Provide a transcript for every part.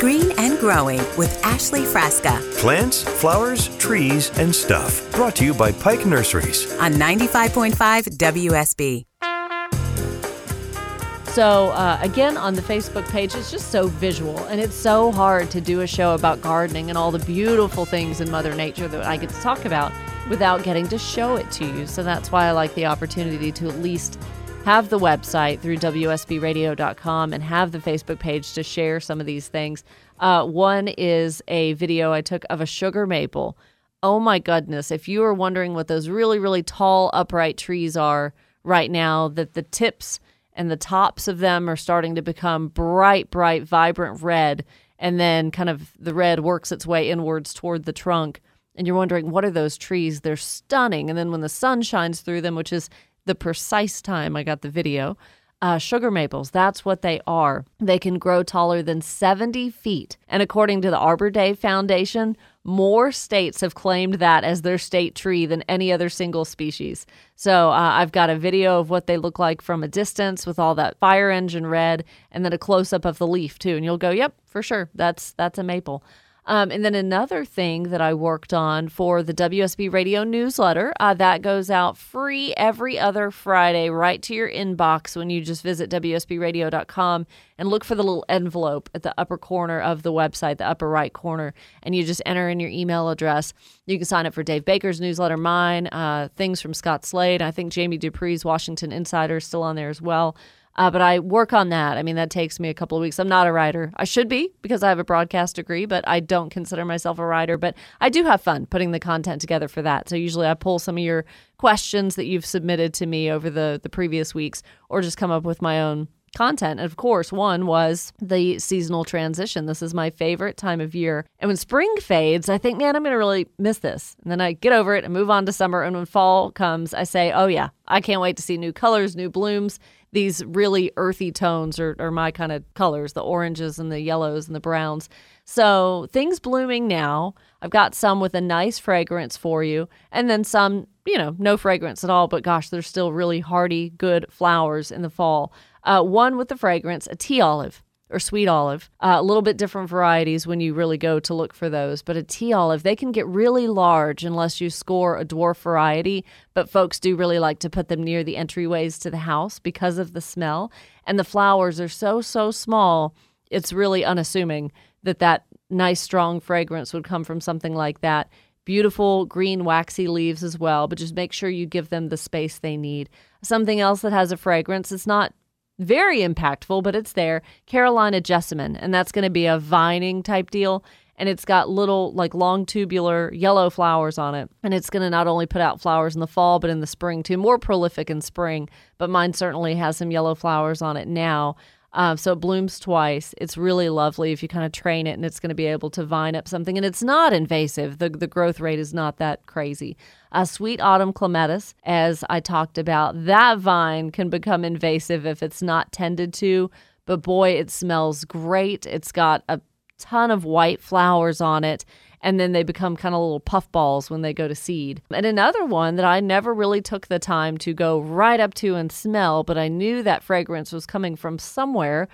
Green and Growing with Ashley Frasca Plants, flowers, trees, and stuff. Brought to you by Pike Nurseries. on 95.5 WSB. So, uh, again, on the Facebook page, it's just so visual and it's so hard to do a show about gardening and all the beautiful things in Mother Nature that I get to talk about without getting to show it to you. So, that's why I like the opportunity to at least have the website through WSBradio.com and have the Facebook page to share some of these things. Uh, one is a video I took of a sugar maple. Oh my goodness. If you are wondering what those really, really tall, upright trees are right now, that the tips and the tops of them are starting to become bright, bright, vibrant red. And then kind of the red works its way inwards toward the trunk. And you're wondering, what are those trees? They're stunning. And then when the sun shines through them, which is the precise time I got the video, uh, sugar maples, that's what they are. They can grow taller than 70 feet. And according to the Arbor Day Foundation, more states have claimed that as their state tree than any other single species. So uh, I've got a video of what they look like from a distance with all that fire engine red, and then a close up of the leaf too. And you'll go, "Yep, for sure, that's that's a maple." Um, and then another thing that I worked on for the WSB radio newsletter uh, that goes out free every other Friday right to your inbox when you just visit WSBradio.com and look for the little envelope at the upper corner of the website, the upper right corner, and you just enter in your email address. You can sign up for Dave Baker's newsletter, mine, uh, things from Scott Slade. I think Jamie Dupree's Washington Insider is still on there as well. Uh, but I work on that. I mean, that takes me a couple of weeks. I'm not a writer. I should be because I have a broadcast degree, but I don't consider myself a writer. But I do have fun putting the content together for that. So usually I pull some of your questions that you've submitted to me over the, the previous weeks or just come up with my own content. And of course, one was the seasonal transition. This is my favorite time of year. And when spring fades, I think, man, I'm going to really miss this. And then I get over it and move on to summer. And when fall comes, I say, oh, yeah, I can't wait to see new colors, new blooms. These really earthy tones are, are my kind of colors the oranges and the yellows and the browns. So things blooming now. I've got some with a nice fragrance for you, and then some, you know, no fragrance at all, but gosh, they're still really hardy, good flowers in the fall. Uh, one with the fragrance, a tea olive or sweet olive. Uh, a little bit different varieties when you really go to look for those. But a tea olive, they can get really large unless you score a dwarf variety. But folks do really like to put them near the entryways to the house because of the smell. And the flowers are so, so small, it's really unassuming that that nice, strong fragrance would come from something like that. Beautiful green, waxy leaves as well, but just make sure you give them the space they need. Something else that has a fragrance, it's not very impactful, but it's there. Carolina jessamine, and that's going to be a vining type deal. And it's got little, like long tubular yellow flowers on it. And it's going to not only put out flowers in the fall, but in the spring too. More prolific in spring, but mine certainly has some yellow flowers on it now. Um, so it blooms twice. It's really lovely if you kind of train it, and it's going to be able to vine up something. And it's not invasive. The the growth rate is not that crazy. A sweet autumn clematis, as I talked about, that vine can become invasive if it's not tended to. But boy, it smells great. It's got a ton of white flowers on it and then they become kind of little puff balls when they go to seed. And another one that I never really took the time to go right up to and smell, but I knew that fragrance was coming from somewhere.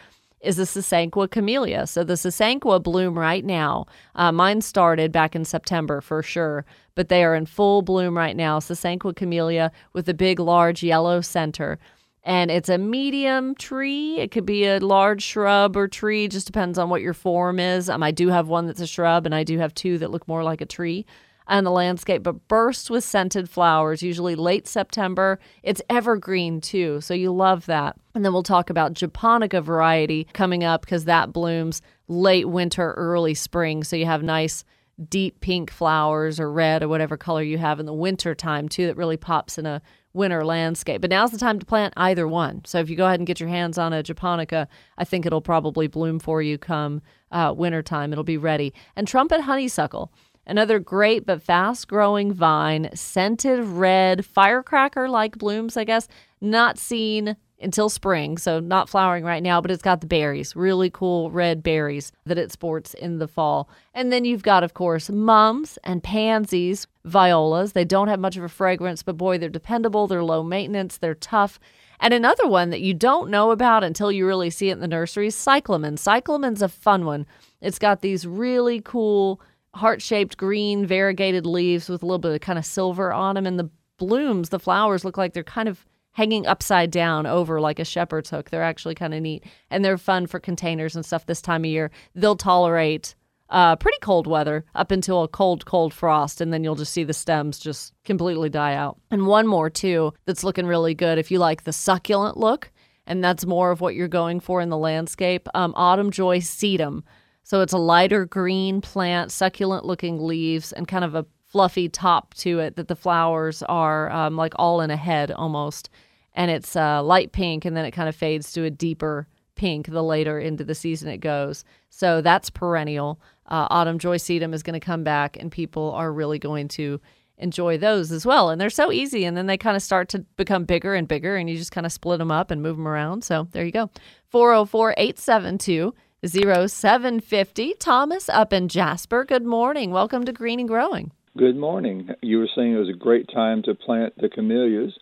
Is the Sasanqua camellia. So the Sasanqua bloom right now. Uh, mine started back in September for sure, but they are in full bloom right now. Sasanqua camellia with a big, large yellow center and it's a medium tree. It could be a large shrub or tree, just depends on what your form is. Um, I do have one that's a shrub, and I do have two that look more like a tree on the landscape, but bursts with scented flowers, usually late September. It's evergreen too, so you love that. And then we'll talk about Japonica variety coming up because that blooms late winter, early spring. So you have nice deep pink flowers or red or whatever color you have in the winter time too that really pops in a winter landscape. But now's the time to plant either one. So if you go ahead and get your hands on a japonica, I think it'll probably bloom for you come uh, wintertime. It'll be ready. And trumpet honeysuckle. Another great but fast growing vine, scented red, firecracker like blooms, I guess, not seen until spring, so not flowering right now, but it's got the berries, really cool red berries that it sports in the fall. And then you've got, of course, mums and pansies, violas. They don't have much of a fragrance, but boy, they're dependable, they're low maintenance, they're tough. And another one that you don't know about until you really see it in the nursery is cyclamen. Cyclamen's a fun one. It's got these really cool heart shaped green variegated leaves with a little bit of kind of silver on them. And the blooms, the flowers look like they're kind of hanging upside down over like a shepherd's hook. They're actually kind of neat. And they're fun for containers and stuff this time of year. They'll tolerate uh, pretty cold weather up until a cold, cold frost, and then you'll just see the stems just completely die out. And one more, too, that's looking really good if you like the succulent look, and that's more of what you're going for in the landscape. Um, Autumn Joy sedum. So it's a lighter green plant, succulent looking leaves, and kind of a fluffy top to it that the flowers are um, like all in a head almost and it's uh, light pink, and then it kind of fades to a deeper pink the later into the season it goes. So that's perennial. Uh, Autumn Joy Sedum is going to come back, and people are really going to enjoy those as well. And they're so easy, and then they kind of start to become bigger and bigger, and you just kind of split them up and move them around. So there you go. 404 872 0750. Thomas up in Jasper. Good morning. Welcome to Green and Growing. Good morning. You were saying it was a great time to plant the camellias.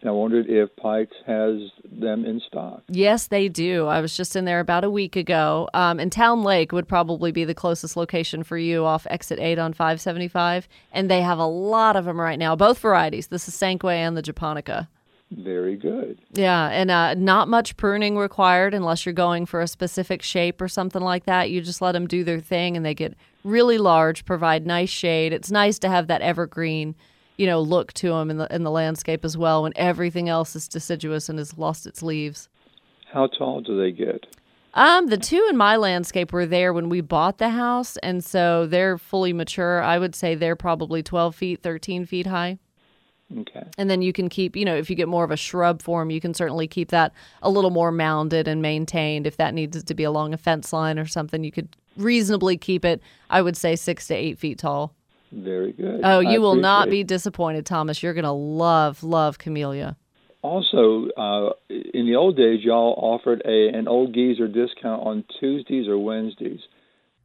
And I wondered if Pikes has them in stock. Yes, they do. I was just in there about a week ago. Um, and Towne Lake would probably be the closest location for you off exit 8 on 575. And they have a lot of them right now, both varieties the Sasanqua and the Japonica. Very good. Yeah, and uh, not much pruning required unless you're going for a specific shape or something like that. You just let them do their thing and they get really large, provide nice shade. It's nice to have that evergreen you know, look to them in the in the landscape as well when everything else is deciduous and has lost its leaves. How tall do they get? Um, the two in my landscape were there when we bought the house, and so they're fully mature. I would say they're probably twelve feet, thirteen feet high. Okay. And then you can keep, you know, if you get more of a shrub form, you can certainly keep that a little more mounded and maintained. If that needs to be along a fence line or something, you could reasonably keep it, I would say, six to eight feet tall. Very good. Oh, you I will not be disappointed, Thomas. You're going to love, love camellia. Also, uh, in the old days, y'all offered a an old geezer discount on Tuesdays or Wednesdays.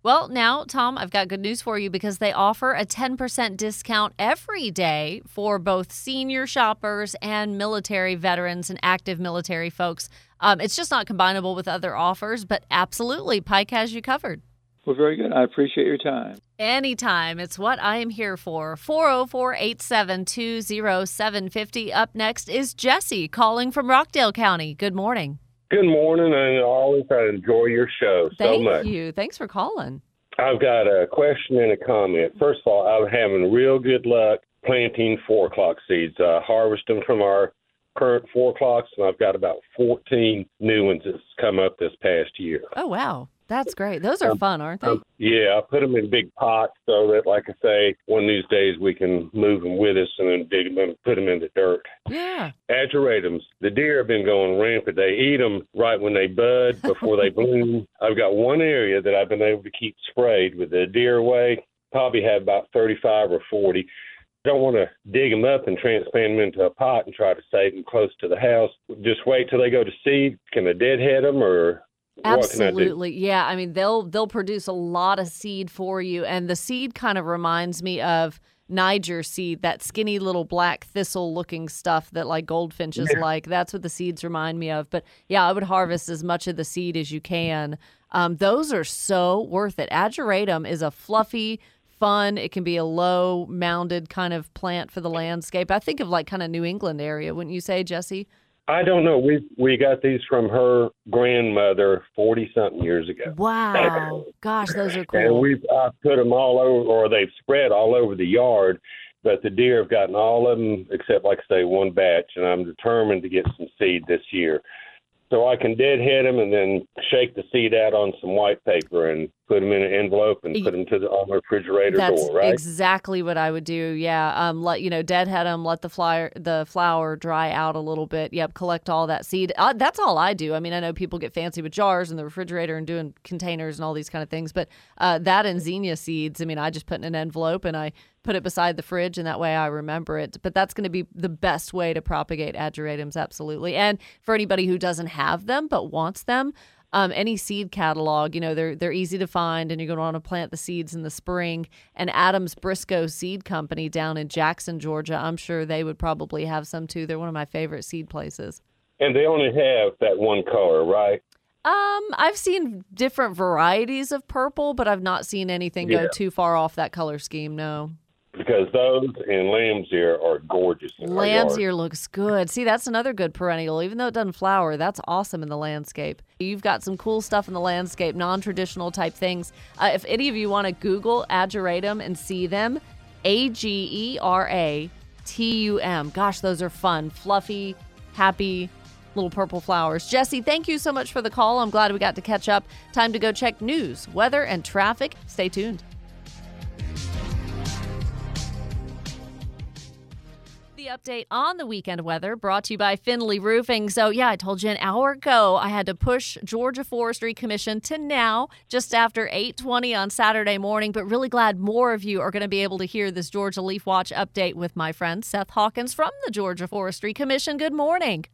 Well, now, Tom, I've got good news for you because they offer a 10% discount every day for both senior shoppers and military veterans and active military folks. Um, it's just not combinable with other offers, but absolutely, Pike has you covered. Well, very good. I appreciate your time. Anytime. It's what I am here for. 404 872 0750. Up next is Jesse calling from Rockdale County. Good morning. Good morning, and I always I enjoy your show so Thank much. you. Thanks for calling. I've got a question and a comment. First of all, I'm having real good luck planting four o'clock seeds. I harvest them from our current four o'clocks, and I've got about 14 new ones that's come up this past year. Oh, wow. That's great. Those are fun, aren't they? Um, yeah, I put them in big pots so that, like I say, one of these days we can move them with us and then dig them and put them in the dirt. yeah. Ageratums, the deer have been going rampant. They eat them right when they bud, before they bloom. I've got one area that I've been able to keep sprayed with the deer away. Probably have about 35 or 40. Don't want to dig them up and transplant them into a pot and try to save them close to the house. Just wait till they go to seed. Can I deadhead them or can I? Absolutely. Yeah, I mean they'll they'll produce a lot of seed for you and the seed kind of reminds me of Niger seed, that skinny little black thistle looking stuff that like goldfinches like. That's what the seeds remind me of. But yeah, I would harvest as much of the seed as you can. Um, those are so worth it. Ageratum is a fluffy, fun. It can be a low mounded kind of plant for the landscape. I think of like kind of New England area, wouldn't you say, Jesse? I don't know. We we got these from her grandmother forty something years ago. Wow. Gosh, those are cool. And we've uh, put them all over, or they've spread all over the yard. But the deer have gotten all of them except, like I say, one batch. And I'm determined to get some seed this year, so I can deadhead them and then shake the seed out on some white paper and put them in an envelope and put them to the on the refrigerator That's door, right? exactly what I would do. Yeah, um, let you know, deadhead them, let the flower the flour dry out a little bit. Yep, collect all that seed. Uh, that's all I do. I mean, I know people get fancy with jars in the refrigerator and doing containers and all these kind of things, but uh, that and zinnia seeds. I mean, I just put in an envelope and I put it beside the fridge, and that way I remember it. But that's going to be the best way to propagate ageratums, absolutely. And for anybody who doesn't have them but wants them um, any seed catalog, you know, they're they're easy to find, and you're going to want to plant the seeds in the spring. And Adams Briscoe Seed Company down in Jackson, Georgia, I'm sure they would probably have some too. They're one of my favorite seed places. and they only have that one color, right? Um, I've seen different varieties of purple, but I've not seen anything go too far off that color scheme. No. Because those and lamb's ear are gorgeous. Lamb's ear looks good. See, that's another good perennial. Even though it doesn't flower, that's awesome in the landscape. You've got some cool stuff in the landscape, non traditional type things. Uh, if any of you want to Google ageratum and see them, A G E R A T U M. Gosh, those are fun, fluffy, happy little purple flowers. Jesse, thank you so much for the call. I'm glad we got to catch up. Time to go check news, weather, and traffic. Stay tuned. Update on the weekend weather brought to you by Finley Roofing. So, yeah, I told you an hour ago I had to push Georgia Forestry Commission to now, just after 8:20 on Saturday morning. But really glad more of you are going to be able to hear this Georgia Leaf Watch update with my friend Seth Hawkins from the Georgia Forestry Commission. Good morning.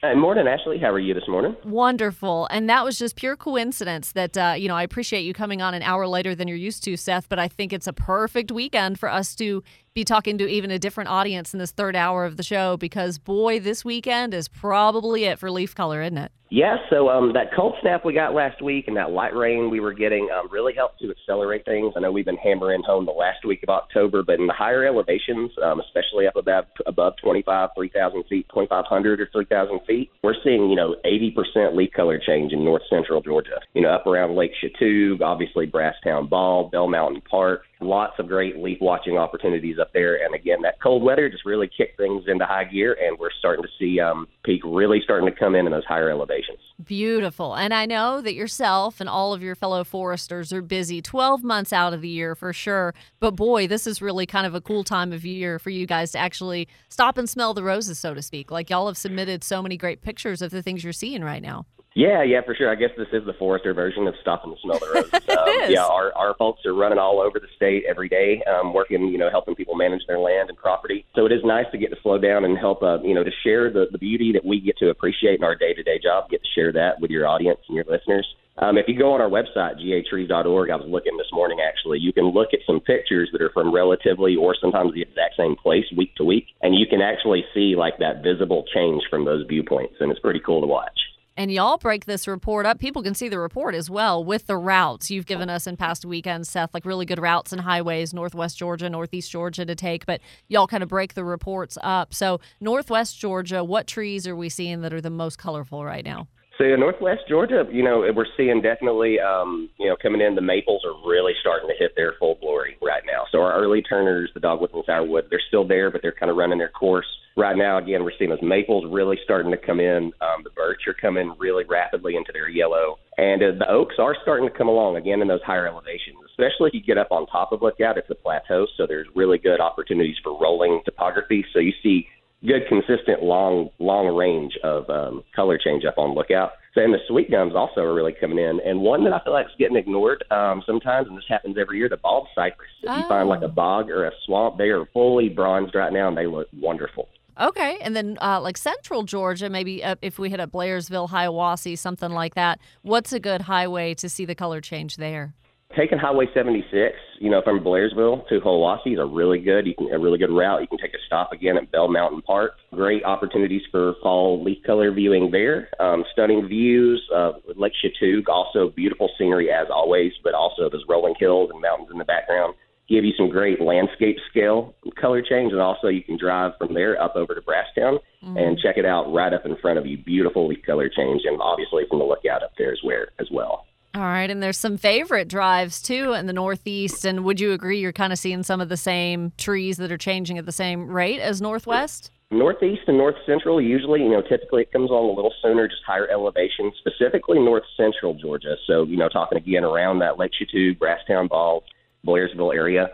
Good morning, Ashley. How are you this morning? Wonderful. And that was just pure coincidence that, uh, you know, I appreciate you coming on an hour later than you're used to, Seth, but I think it's a perfect weekend for us to be talking to even a different audience in this third hour of the show because, boy, this weekend is probably it for leaf color, isn't it? Yeah, so um, that cold snap we got last week and that light rain we were getting um, really helped to accelerate things. I know we've been hammering home the last week of October, but in the higher elevations, um, especially up above above 25, 3,000 feet, 2,500 or 3,000 feet, we're seeing you know 80% leaf color change in north central Georgia. You know, up around Lake Chatuge, obviously Brasstown Bald, Bell Mountain Park. Lots of great leaf watching opportunities up there, and again, that cold weather just really kicked things into high gear, and we're starting to see um, peak really starting to come in in those higher elevations. Beautiful. And I know that yourself and all of your fellow foresters are busy 12 months out of the year for sure. But boy, this is really kind of a cool time of year for you guys to actually stop and smell the roses, so to speak. Like y'all have submitted so many great pictures of the things you're seeing right now. Yeah, yeah, for sure. I guess this is the Forester version of stopping to smell the roses. Um. Yeah, our our folks are running all over the state every day, um, working, you know, helping people manage their land and property. So it is nice to get to slow down and help, uh, you know, to share the the beauty that we get to appreciate in our day to day job. Get to share that with your audience and your listeners. Um, if you go on our website, gatrees.org, I was looking this morning actually, you can look at some pictures that are from relatively or sometimes the exact same place week to week, and you can actually see like that visible change from those viewpoints, and it's pretty cool to watch. And y'all break this report up. People can see the report as well with the routes you've given us in past weekends, Seth, like really good routes and highways, Northwest Georgia, Northeast Georgia to take. But y'all kind of break the reports up. So, Northwest Georgia, what trees are we seeing that are the most colorful right now? So in Northwest Georgia, you know, we're seeing definitely, um, you know, coming in. The maples are really starting to hit their full glory right now. So our early turners, the dogwoods and sourwood, they're still there, but they're kind of running their course right now. Again, we're seeing those maples really starting to come in. Um, the birch are coming really rapidly into their yellow, and uh, the oaks are starting to come along again in those higher elevations. Especially if you get up on top of Lookout, it's a plateau, so there's really good opportunities for rolling topography. So you see good, consistent, long, long range of um, color change up on Lookout. So, and the sweet gums also are really coming in. And one that I feel like is getting ignored um, sometimes, and this happens every year, the bald cypress. If you find like a bog or a swamp, they are fully bronzed right now, and they look wonderful. Okay. And then, uh, like Central Georgia, maybe uh, if we hit up Blairsville, Hiawassee, something like that, what's a good highway to see the color change there? Taking Highway 76, you know, from Blairsville to Hiawassee is a really good, you can a really good route. You can take a stop again at Bell Mountain Park. Great opportunities for fall leaf color viewing there. Um, stunning views of Lake Chatuge, also beautiful scenery as always, but also those rolling hills and mountains in the background give you some great landscape scale color change, and also you can drive from there up over to Brasstown mm-hmm. and check it out right up in front of you. Beautiful color change, and obviously from the lookout up there as where as well. All right, and there's some favorite drives too in the Northeast. And would you agree you're kind of seeing some of the same trees that are changing at the same rate as Northwest? Northeast and north central, usually, you know, typically it comes on a little sooner, just higher elevation, specifically north central Georgia. So, you know, talking again around that Lake Chatuge, Brasstown, Bald, Blairsville area.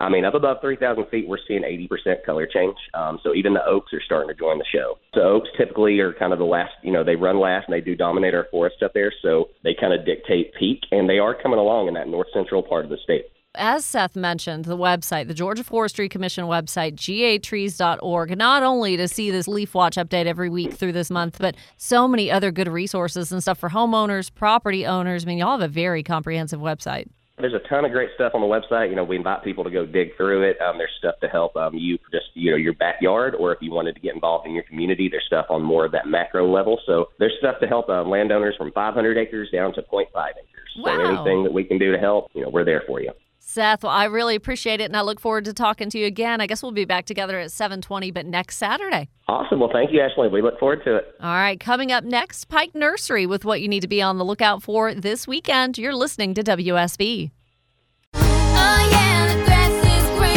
I mean, up above 3,000 feet, we're seeing 80% color change. Um, so even the oaks are starting to join the show. So oaks typically are kind of the last, you know, they run last and they do dominate our forest up there. So they kind of dictate peak, and they are coming along in that north central part of the state as Seth mentioned, the website, the Georgia Forestry Commission website, gatrees.org, not only to see this leaf watch update every week through this month, but so many other good resources and stuff for homeowners, property owners. I mean, y'all have a very comprehensive website. There's a ton of great stuff on the website. You know, we invite people to go dig through it. Um, there's stuff to help um, you just you know your backyard, or if you wanted to get involved in your community, there's stuff on more of that macro level. So there's stuff to help um, landowners from 500 acres down to 0.5 acres. Wow. So anything that we can do to help, you know, we're there for you. Seth, well, I really appreciate it, and I look forward to talking to you again. I guess we'll be back together at 7:20, but next Saturday. Awesome. Well, thank you, Ashley. We look forward to it. All right, coming up next, Pike Nursery with what you need to be on the lookout for this weekend. You're listening to WSB. Oh, yeah, the grass is green.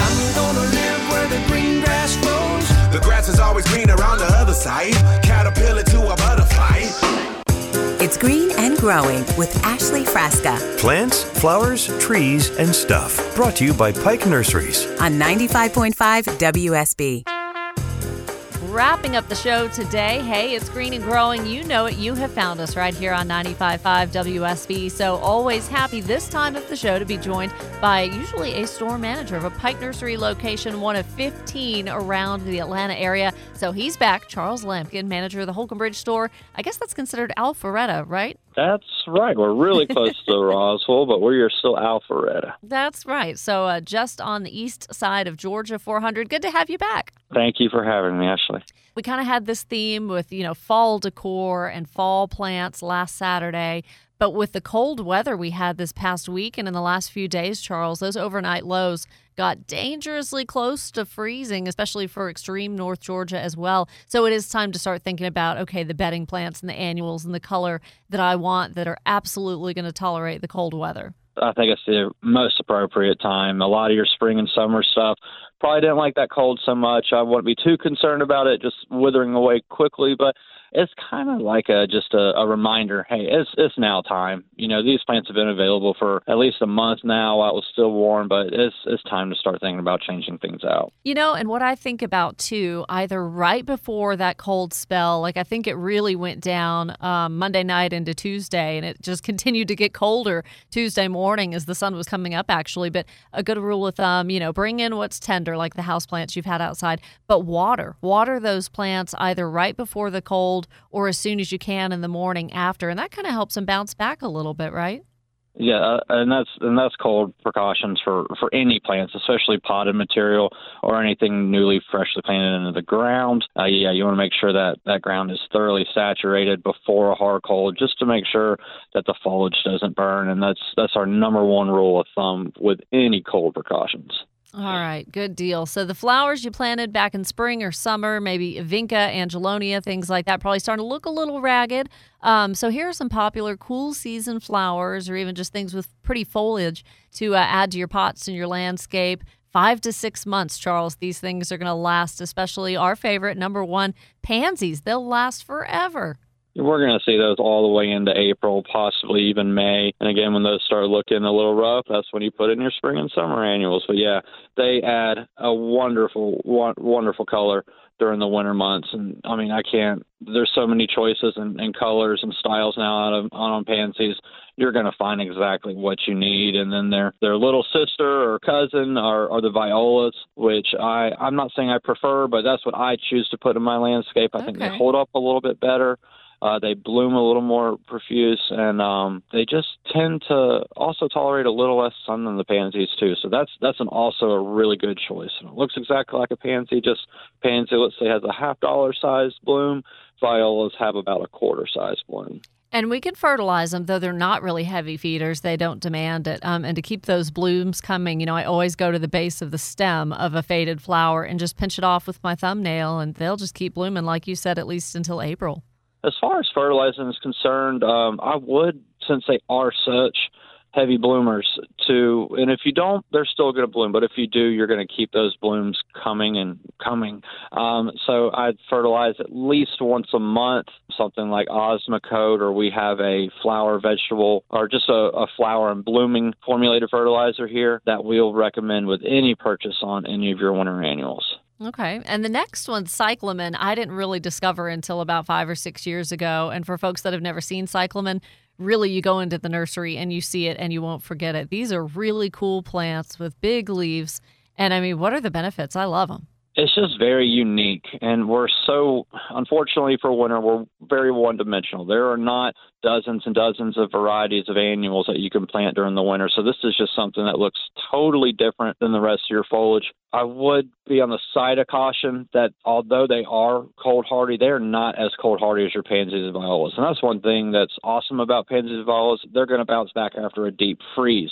I'm gonna live where the green grass grows. The grass is always greener on the other side. Green and Growing with Ashley Frasca Plants, flowers, trees, and stuff. Brought to you by Pike Nurseries. on 95.5 WSB. Wrapping up the show today. Hey, it's Green and Growing. You know it. You have found us right here on 95.5 WSB. So always happy this time of the show to be joined by usually a store manager of a Pike Nursery location, one of 15 around the Atlanta area. So he's back, Charles Lampkin, manager of the Holcomb Bridge store. I guess that's considered Alpharetta, right? That's right. We're really close to Roswell, but we're still Alpharetta. That's right. So uh, just on the east side of Georgia 400. Good to have you back. Thank you for having me, Ashley. We kind of had this theme with, you know, fall decor and fall plants last Saturday. But with the cold weather we had this past week and in the last few days, Charles, those overnight lows got dangerously close to freezing, especially for extreme North Georgia as well. So it is time to start thinking about, okay, the bedding plants and the annuals and the color that I want that are absolutely going to tolerate the cold weather. I think it's the most appropriate time. A lot of your spring and summer stuff probably didn't like that cold so much. I wouldn't be too concerned about it just withering away quickly, but it's kind of like a just a, a reminder. Hey, it's it's now time. You know, these plants have been available for at least a month now. While it was still warm, but it's it's time to start thinking about changing things out. You know, and what I think about too, either right before that cold spell, like I think it really went down um, Monday night into Tuesday, and it just continued to get colder Tuesday morning as the sun was coming up, actually. But a good rule of thumb, you know, bring in what's tender, like the house plants you've had outside, but water, water those plants either right before the cold or as soon as you can in the morning after, and that kind of helps them bounce back a little bit, right? Yeah, uh, and that's and that's cold precautions for for any plants, especially potted material or anything newly freshly planted into the ground. Uh, yeah, you want to make sure that that ground is thoroughly saturated before a hard cold, just to make sure that the foliage doesn't burn. And that's that's our number one rule of thumb with any cold precautions. All right, good deal. So the flowers you planted back in spring or summer, maybe vinca, angelonia, things like that, probably starting to look a little ragged. Um, so here are some popular cool season flowers, or even just things with pretty foliage to uh, add to your pots and your landscape. Five to six months, Charles. These things are going to last. Especially our favorite, number one, pansies. They'll last forever. We're going to see those all the way into April, possibly even May. And again, when those start looking a little rough, that's when you put in your spring and summer annuals. But yeah, they add a wonderful, wonderful color during the winter months. And I mean, I can't. There's so many choices and, and colors and styles now out of on pansies. You're going to find exactly what you need. And then their their little sister or cousin are, are the violas, which I I'm not saying I prefer, but that's what I choose to put in my landscape. I Okay. think they hold up a little bit better. Uh, they bloom a little more profuse, and um, they just tend to also tolerate a little less sun than the pansies too. So that's that's an also a really good choice. And it looks exactly like a pansy. Just pansy, let's say, has a half dollar size bloom. Violas have about a quarter size bloom. And we can fertilize them, though they're not really heavy feeders. They don't demand it. Um, and to keep those blooms coming, you know, I always go to the base of the stem of a faded flower and just pinch it off with my thumbnail, and they'll just keep blooming, like you said, at least until April. As far as fertilizing is concerned, um, I would, since they are such heavy bloomers to and if you don't they're still going to bloom but if you do you're going to keep those blooms coming and coming. Um, so i'd fertilize at least once a month something like osmocote or we have a flower vegetable or just a, a flower and blooming formulated fertilizer here that we'll recommend with any purchase on any of your winter annuals Okay. And the next one, cyclamen, I didn't really discover until about five or six years ago. And for folks that have never seen cyclamen, really you go into the nursery and you see it and you won't forget it. These are really cool plants with big leaves. And I mean, what are the benefits? I love them. It's just very unique, and we're so unfortunately for winter, we're very one-dimensional. There are not dozens and dozens of varieties of annuals that you can plant during the winter. So this is just something that looks totally different than the rest of your foliage. I would be on the side of caution that although they are cold hardy, they're not as cold hardy as your pansies and violas. And that's one thing that's awesome about pansies and violas. They're going to bounce back after a deep freeze.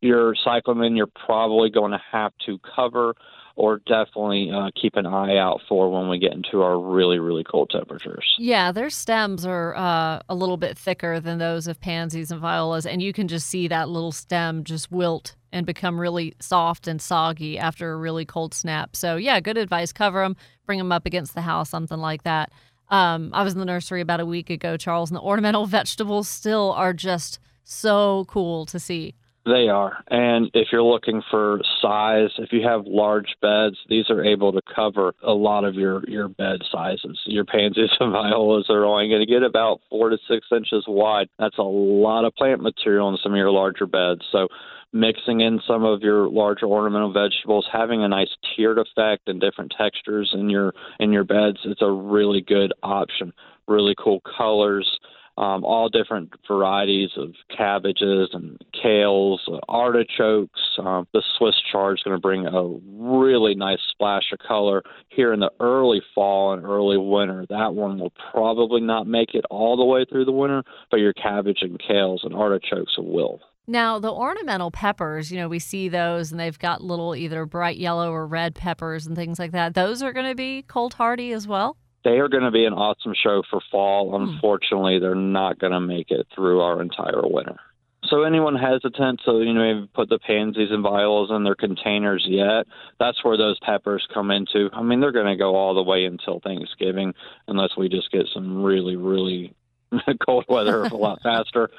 Your cyclamen, you're probably going to have to cover or definitely uh, keep an eye out for when we get into our really, really cold temperatures. Yeah, their stems are uh, a little bit thicker than those of pansies and violas, and you can just see that little stem just wilt and become really soft and soggy after a really cold snap. So, yeah, good advice. Cover them, bring them up against the house, something like that. Um, I was in the nursery about a week ago, Charles, and the ornamental vegetables still are just so cool to see. They are. And if you're looking for size, if you have large beds, these are able to cover a lot of your, your bed sizes. Your pansies and violas are only going to get about four to six inches wide. That's a lot of plant material in some of your larger beds. So mixing in some of your larger ornamental vegetables, having a nice tiered effect and different textures in your in your beds, it's a really good option. Really cool colors um, all different varieties of cabbages and kales, artichokes. Um, the Swiss chard is going to bring a really nice splash of color here in the early fall and early winter. That one will probably not make it all the way through the winter, but your cabbage and kales and artichokes will. Now, the ornamental peppers, you know, we see those and they've got little either bright yellow or red peppers and things like that. Those are going to be cold hardy as well? They are going to be an awesome show for fall. Hmm. Unfortunately, they're not going to make it through our entire winter. So anyone hesitant to you know maybe put the pansies and violas in their containers yet, that's where those peppers come into. I mean, they're going to go all the way until Thanksgiving, unless we just get some really really cold weather a lot faster.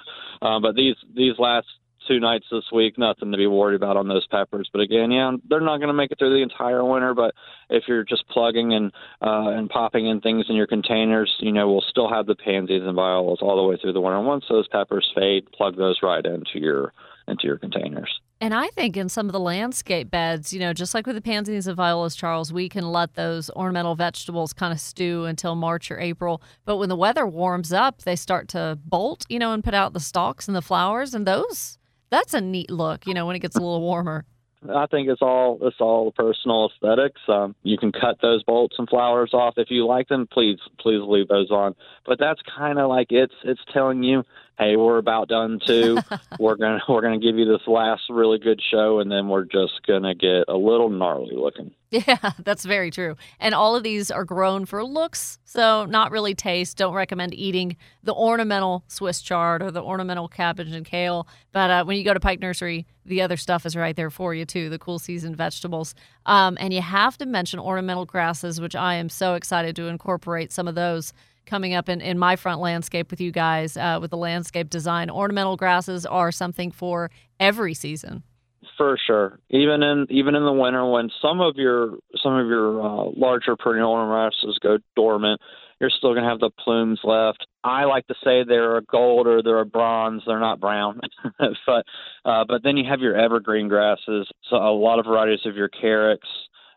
Uh, but these these last two nights this week. Nothing to be worried about on those peppers. But again, yeah, they're not going to make it through the entire winter. But if you're just plugging and uh, and popping in things in your containers, you know, we'll still have the pansies and violas all the way through the winter. Once those peppers fade, plug those right into your into your containers. And I think in some of the landscape beds, you know, just like with the pansies and violas, Charles, we can let those ornamental vegetables kind of stew until March or April. But when the weather warms up, they start to bolt, you know, and put out the stalks and the flowers, and those that's a neat look, you know, when it gets a little warmer. I think it's all it's all personal aesthetics. Um, you can cut those bolts and flowers off if you like them. Please, please leave those on. But that's kind of like it's it's telling you, hey, we're about done too. we're gonna we're gonna give you this last really good show, and then we're just gonna get a little gnarly looking. Yeah, that's very true. And all of these are grown for looks, so not really taste. Don't recommend eating the ornamental Swiss chard or the ornamental cabbage and kale. But uh, when you go to Pike Nursery, the other stuff is right there for you too, the cool season vegetables. Um, and you have to mention ornamental grasses, which I am so excited to incorporate some of those coming up in, in my front landscape with you guys uh, with the landscape design. Ornamental grasses are something for every season for sure. Even in even in the winter, when some of your some of your uh, larger perennial grasses go dormant, you're still going to have the plumes left. I like to say they're a gold or they're a bronze. They're not brown, but uh, but then you have your evergreen grasses. So a lot of varieties of your carex,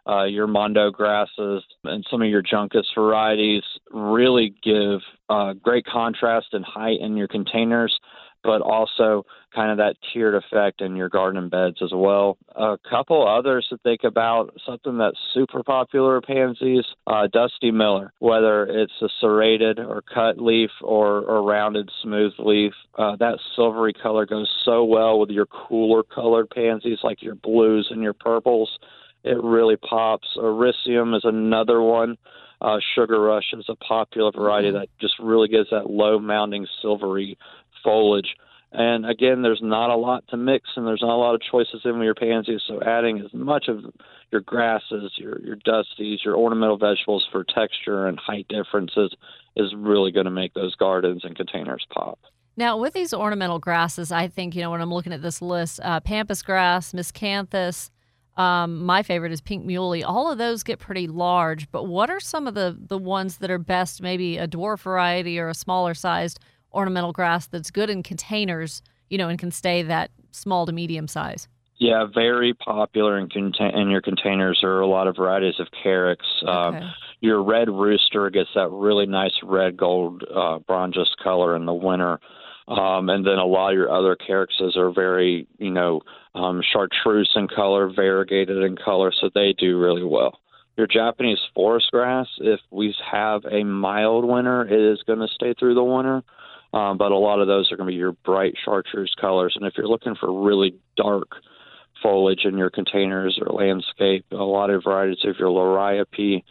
uh, your mondo grasses, and some of your juncus varieties really give uh, great contrast and height in your containers but also kind of that tiered effect in your garden beds as well. A couple others to think about, something that's super popular pansies, uh, Dusty Miller, whether it's a serrated or cut leaf or, or rounded smooth leaf, uh, that silvery color goes so well with your cooler colored pansies like your blues and your purples. It really pops. Ericium is another one. Uh, Sugar Rush is a popular variety mm-hmm. that just really gives that low mounding silvery foliage. And again, there's not a lot to mix, and there's not a lot of choices in with your pansies. So adding as much of your grasses, your your dusties, your ornamental vegetables for texture and height differences is really going to make those gardens and containers pop. Now, with these ornamental grasses, I think, you know, when I'm looking at this list, uh, pampas grass, miscanthus, um, my favorite is pink muhly. All of those get pretty large, but what are some of the, the ones that are best, maybe a dwarf variety or a smaller sized ornamental grass that's good in containers, you know, and can stay that small to medium size? Yeah, very popular in, contain- in your containers are a lot of varieties of carex. Um, your red rooster gets that really nice red gold uh, bronzes color in the winter. Um, and then a lot of your other carexes are very, you know, um, chartreuse in color, variegated in color, so they do really well. Your Japanese forest grass, if we have a mild winter, it is going to stay through the winter. Um, but a lot of those are going to be your bright chartreuse colors. And if you're looking for really dark foliage in your containers or landscape, a lot of varieties of your liriope,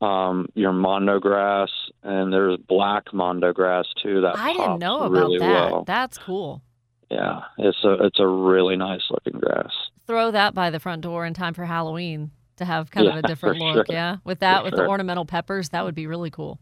um, your mondo grass, and there's black mondo grass too. That I didn't know about really that. well. That's cool. Yeah, it's a it's a really nice looking grass. Throw that by the front door in time for Halloween to have kind of a different look. sure. Yeah. With that, For with the ornamental peppers, that would be really cool.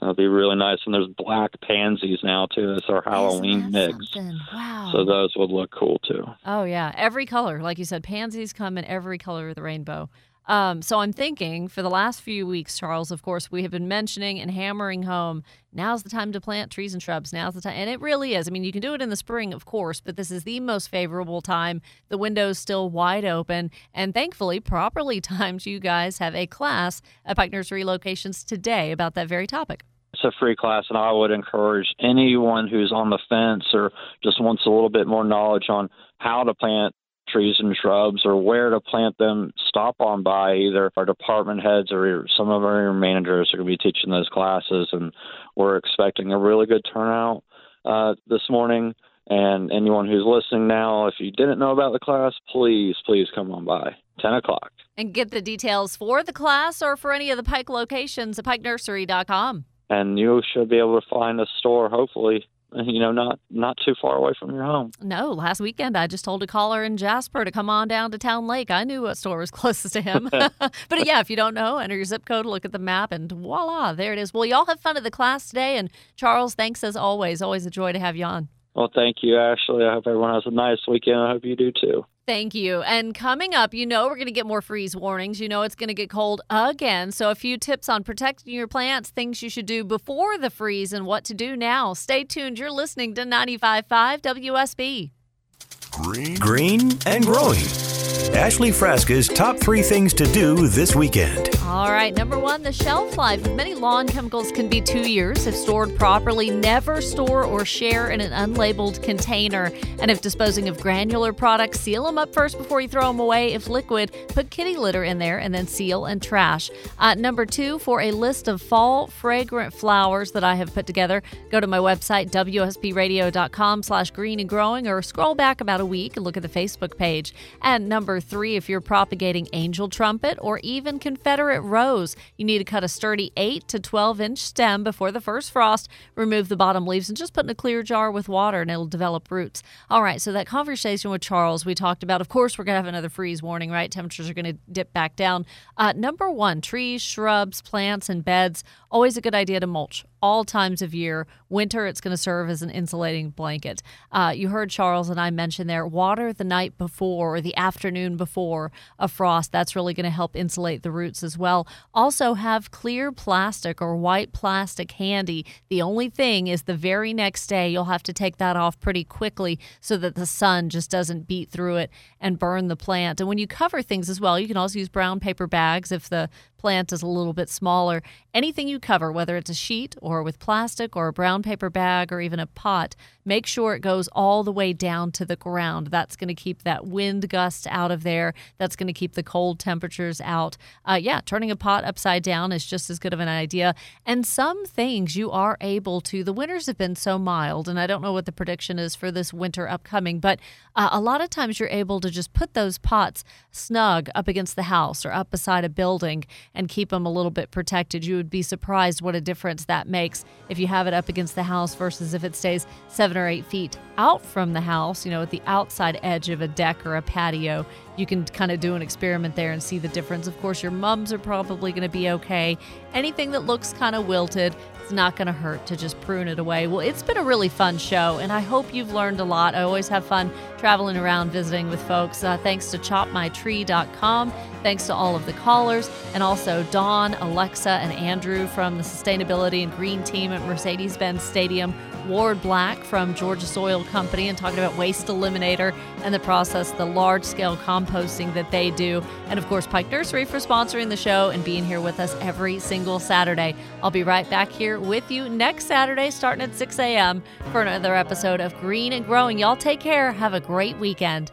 That'd be really nice. And there's black pansies now too. It's our Halloween mix. something? Wow. So those would look cool too. Oh yeah, every color, like you said, pansies come in every color of the rainbow. Um, so I'm thinking for the last few weeks, Charles. Of course, we have been mentioning and hammering home. Now's the time to plant trees and shrubs. Now's the time, and it really is. I mean, you can do it in the spring, of course, but this is the most favorable time. The window's still wide open, and thankfully, properly timed. You guys have a class at Pike Nursery locations today about that very topic. It's a free class, and I would encourage anyone who's on the fence or just wants a little bit more knowledge on how to plant trees and shrubs or where to plant them, stop on by either our department heads or some of our managers are going to be teaching those classes, and we're expecting a really good turnout uh, this morning. And anyone who's listening now, if you didn't know about the class, please, please come on by. 10 o'clock. And get the details for the class or for any of the Pike locations at pikenursery.com. And you should be able to find a store, hopefully, you know, not not too far away from your home. No, last weekend I just told a caller in Jasper to come on down to Towne Lake. I knew what store was closest to him. but yeah, if you don't know, enter your zip code, look at the map, and voila, there it is. Well, y'all have fun at the class today. And Charles, thanks as always. Always a joy to have you on. Well, thank you, Ashley. I hope everyone has a nice weekend. I hope you do too. Thank you. And coming up, you know we're going to get more freeze warnings. You know it's going to get cold again. So, a few tips on protecting your plants, things you should do before the freeze, and what to do now. Stay tuned. You're listening to 95.5 WSB. Green, green and growing. Ashley Frasca's top three things to do this weekend. All right, number one, the shelf life many lawn chemicals can be two years if stored properly. Never store or share in an unlabeled container. And if disposing of granular products, seal them up first before you throw them away. If liquid, put kitty litter in there and then seal and trash. Uh, number two, for a list of fall fragrant flowers that I have put together, go to my website, WSBradio.com slash green and growing, or scroll back about a week and look at the Facebook page. And number three, if you're propagating angel trumpet or even Confederate rose, you need to cut a sturdy 8 to 12 inch stem before the first frost. Remove the bottom leaves and just put in a clear jar with water and it'll develop roots. All right, so that conversation with Charles we talked about, of course, we're going to have another freeze warning, right? Temperatures are going to dip back down. Uh, number one, trees, shrubs, plants, and beds. Always a good idea to mulch all times of year. Winter, it's going to serve as an insulating blanket. Uh, you heard Charles and I mention there water the night before or the afternoon before a frost. That's really going to help insulate the roots as well. Also, have clear plastic or white plastic handy. The only thing is the very next day, you'll have to take that off pretty quickly so that the sun just doesn't beat through it and burn the plant. And when you cover things as well, you can also use brown paper bags if the plant is a little bit smaller. Anything you cover, whether it's a sheet or with plastic or a brown paper bag or even a pot, make sure it goes all the way down to the ground. That's going to keep that wind gust out of there. That's going to keep the cold temperatures out. Uh, yeah, turning a pot upside down is just as good of an idea. And some things you are able to. The winters have been so mild, and I don't know what the prediction is for this winter upcoming, but uh, a lot of times you're able to just put those pots snug up against the house or up beside a building and keep them a little bit protected. You would be surprised what a difference that makes if you have it up against the house versus if it stays seven or eight feet out from the house, you know, at the outside edge of a deck or a patio. You can kind of do an experiment there and see the difference. Of course, your mums are probably going to be okay. Anything that looks kind of wilted, it's not going to hurt to just prune it away. Well, it's been a really fun show, and I hope you've learned a lot. I always have fun traveling around visiting with folks. Uh, thanks to chopmytree.com. Thanks to all of the callers, and also Dawn, Alexa, and Andrew from the Sustainability and Green team at Mercedes Benz Stadium. Ward Black from Georgia Soil Company and talking about Waste Eliminator and the process, the large scale composting that they do. And of course, Pike Nursery for sponsoring the show and being here with us every single Saturday. I'll be right back here with you next Saturday, starting at 6 a.m., for another episode of Green and Growing. Y'all take care. Have a great weekend.